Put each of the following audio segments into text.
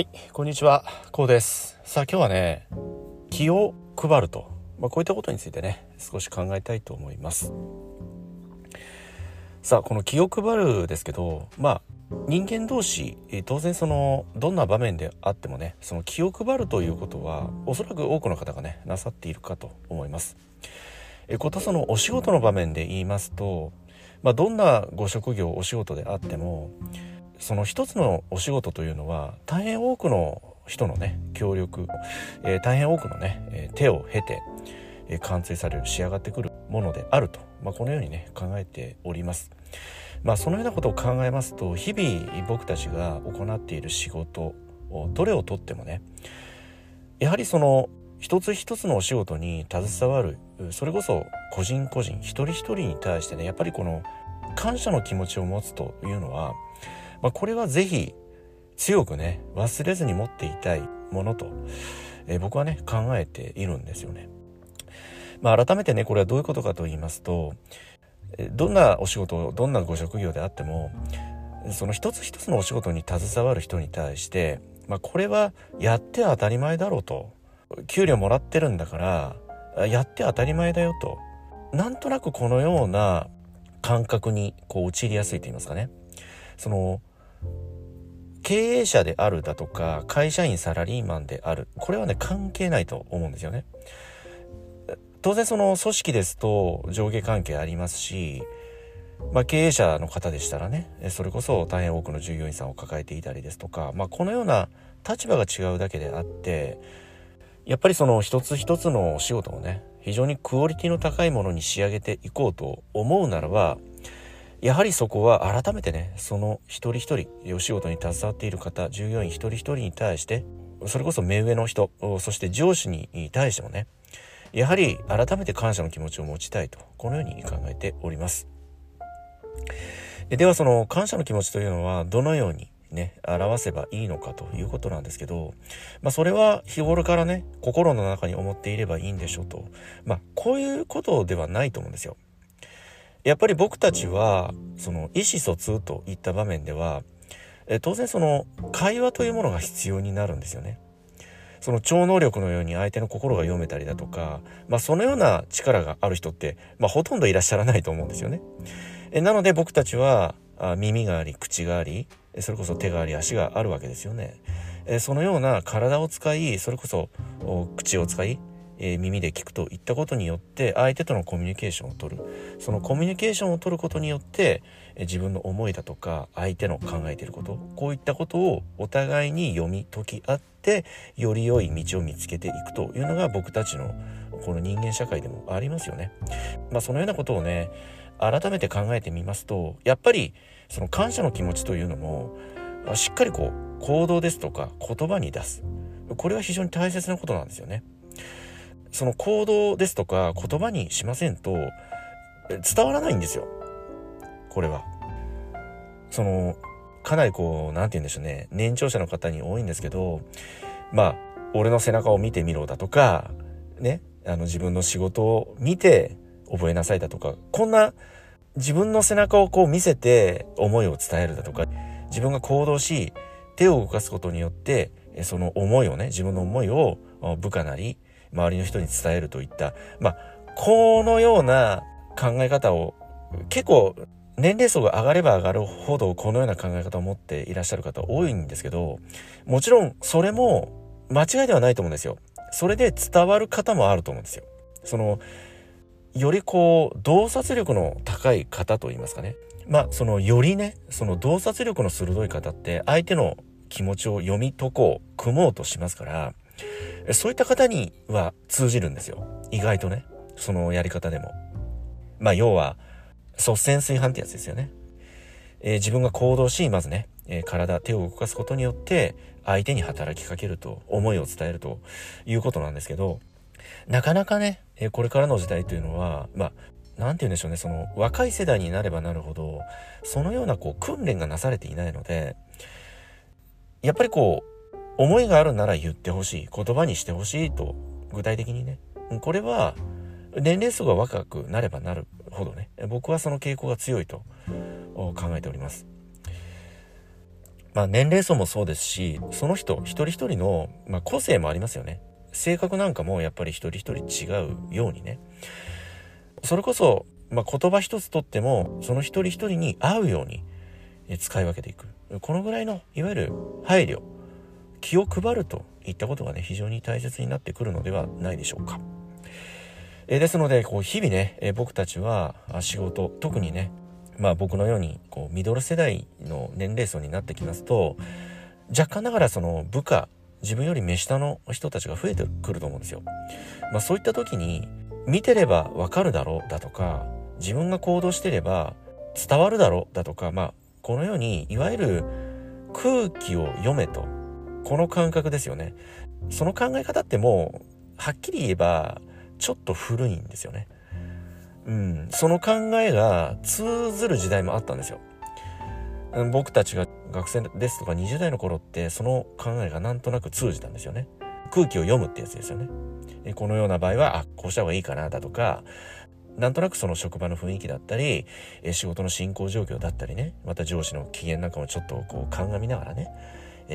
はい、こんにちは、こうです。さあ今日はね、気を配ると、まあ、こういったことについてね、少し考えたいと思います。さあ、この気を配るですけど、まあ、人間同士、当然その、どんな場面であってもね、その気を配るということは、おそらく多くの方がね、なさっているかと思います。えことそのお仕事の場面で言いますと、まあ、どんなご職業、お仕事であっても、その一つのお仕事というのは大変多くの人のね協力、えー大変多くのね、えー手を経て、えー完成される仕上がってくるものであると、まあ、このようにね考えております。まあそのようなことを考えますと日々僕たちが行っている仕事どれをとってもねやはりその一つ一つのお仕事に携わるそれこそ個人個人一人一人に対してねやっぱりこの感謝の気持ちを持つというのはまあ、これはぜひ強くね忘れずに持っていたいものと、えー僕はね考えているんですよね。まあ、改めてねこれはどういうことかと言いますとどんなお仕事どんなご職業であってもその一つ一つのお仕事に携わる人に対して、まあ、これはやって当たり前だろうと。給料もらってるんだからやって当たり前だよと。なんとなくこのような感覚にこう陥りやすいと言いますかね。その経営者であるだとか会社員サラリーマンである。これはね関係ないと思うんですよね。当然その組織ですと上下関係ありますしまあ、経営者の方でしたらねそれこそ大変多くの従業員さんを抱えていたりですとか、まあ、このような立場が違うだけであってやっぱりその一つ一つのお仕事をね非常にクオリティの高いものに仕上げていこうと思うならばやはりそこは改めてねその一人一人お仕事に携わっている方従業員一人一人に対してそれこそ目上の人そして上司に対してもねやはり改めて感謝の気持ちを持ちたいとこのように考えております。えではその感謝の気持ちというのはどのようにね表せばいいのかということなんですけど、まあ、それは日頃からね心の中に思っていればいいんでしょうとまあこういうことではないと思うんですよ。やっぱり僕たちはその意思疎通といった場面では当然その会話というものが必要になるんですよね。その超能力のように相手の心が読めたりだとか、まあ、そのような力がある人って、まあ、ほとんどいらっしゃらないと思うんですよね。えなので僕たちはあ耳があり口がありそれこそ手があり足があるわけですよね。えそのような体を使いそれこそ口を使いえー耳で聞くといったことによって相手とのコミュニケーションを取るそのコミュニケーションを取ることによってえー自分の思いだとか相手の考えていることこういったことをお互いに読み解き合ってより良い道を見つけていくというのが僕たちのこの人間社会でもありますよね。まあ、そのようなことをね改めて考えてみますとやっぱりその感謝の気持ちというのもしっかりこう行動ですとか言葉に出すこれは非常に大切なことなんですよね。その行動ですとか言葉にしませんと伝わらないんですよ。これは。そのかなりこう何て言うんでしょうね年長者の方に多いんですけどまあ俺の背中を見てみろだとかねあの自分の仕事を見て覚えなさいだとかこんな自分の背中をこう見せて思いを伝えるだとか自分が行動し手を動かすことによってその思いをね自分の思いを部下なり周りの人に伝えるといったまあこのような考え方を結構年齢層が上がれば上がるほどこのような考え方を持っていらっしゃる方多いんですけどもちろんそれも間違いではないと思うんですよ。それで伝わる方もあると思うんですよ。そのよりこう洞察力の高い方といいますかねまあそのよりねその洞察力の鋭い方って相手の気持ちを読み解こう組もうとしますからそういった方には通じるんですよ。意外とね。そのやり方でも。まあ要は率先炊飯ってやつですよね、えー自分が行動しまずね、えー体手を動かすことによって相手に働きかけると思いを伝えるということなんですけどなかなかね、えーこれからの時代というのは、まあ、なんて言うんでしょうね、その若い世代になればなるほど、そのようなこう訓練がなされていないので、やっぱりこう、思いがあるなら言ってほしい、言葉にしてほしいと、具体的にね。これは、年齢層が若くなればなるほどね、僕はその傾向が強いと考えております。まあ、年齢層もそうですしその人一人一人の、まあ、個性もありますよね。性格なんかもやっぱり一人一人違うようにね。それこそ、まあ、言葉一つとってもその一人一人に合うように使い分けていく。このぐらいのいわゆる配慮気を配るといったことがね非常に大切になってくるのではないでしょうか。えですのでこう日々ね、え僕たちは仕事特にねまあ僕のようにこうミドル世代の年齢層になってきますと若干ながらその部下自分より目下の人たちが増えてくると思うんですよ。まあそういった時に見てればわかるだろうだとか自分が行動してれば伝わるだろうだとかまあこのようにいわゆる空気を読めとこの感覚ですよね。その考え方ってもうはっきり言えばちょっと古いんですよね。うん、その考えが通ずる時代もあったんですよ。僕たちが学生ですとか20代の頃ってその考えがなんとなく通じたんですよね。空気を読むってやつですよね。このような場合は、あ、こうした方がいいかなだとか、なんとなくその職場の雰囲気だったり、仕事の進行状況だったりね、また上司の機嫌なんかもちょっとこう鑑みながらね、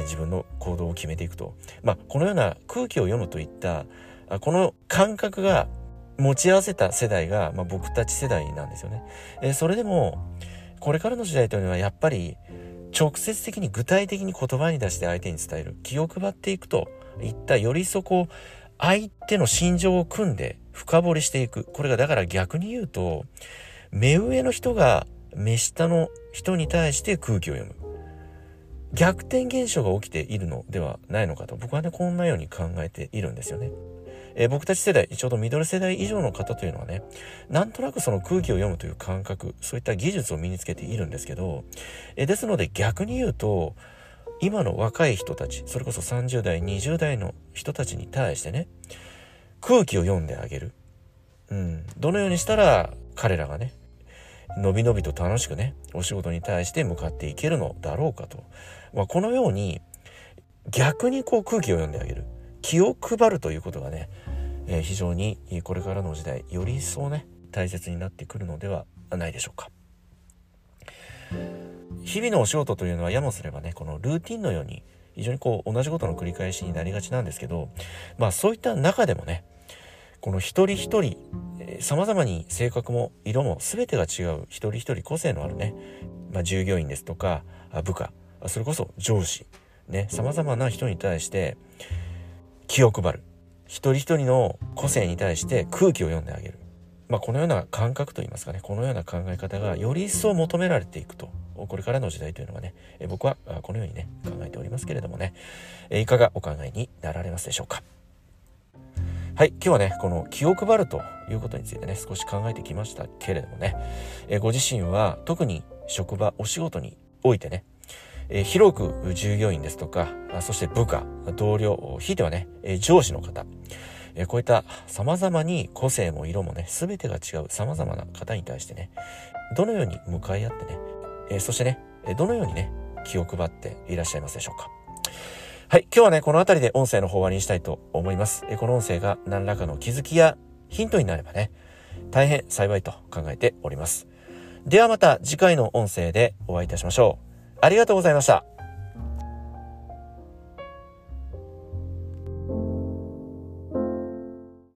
自分の行動を決めていくと。まあ、このような空気を読むといった、この感覚が持ち合わせた世代が、まあ、僕たち世代なんですよね。え、それでも、これからの時代というのはやっぱり直接的に具体的に言葉に出して相手に伝える気を配っていくといったよりそこ相手の心情を組んで深掘りしていくこれがだから逆に言うと目上の人が目下の人に対して空気を読む逆転現象が起きているのではないのかと僕はねこんなように考えているんですよね。えー、僕たち世代、ちょうどミドル世代以上の方というのはね、なんとなくその空気を読むという感覚、そういった技術を身につけているんですけど、えー、ですので逆に言うと、今の若い人たち、それこそ30代、20代の人たちに対してね、空気を読んであげる。うん。どのようにしたら彼らがね、のびのびと楽しくね、お仕事に対して向かっていけるのだろうかと。まあ、このように、逆にこう空気を読んであげる。気を配るということがね、えー、非常にこれからの時代より一層ね大切になってくるのではないでしょうか日々のお仕事というのはやもすればねこのルーティンのように非常にこう同じことの繰り返しになりがちなんですけどまあそういった中でもねこの一人一人様々に性格も色も全てが違う一人一人個性のあるね、まあ、従業員ですとか部下それこそ上司ね様々な人に対して気を配る。一人一人の個性に対して空気を読んであげる。まあ、このような感覚といいますかね。このような考え方がより一層求められていくと。これからの時代というのはね僕はこのようにね考えておりますけれどもね。いかがお考えになられますでしょうか。はい今日はねこの気を配るということについてね少し考えてきましたけれどもねご自身は特に職場お仕事においてねえ、広く従業員ですとか、そして部下、同僚、ひいてはね、え、上司の方、え、こういった様々に個性も色もね、すべてが違う様々な方に対してね、どのように向かい合ってね、えそしてね、どのようにね、気を配っていらっしゃいますでしょうか。はい、今日はね、この辺りで音声の方終わりにしたいと思います。えこの音声が何らかの気づきやヒントになればね、大変幸いと考えております。ではまた次回の音声でお会いいたしましょう。ありがとうございました。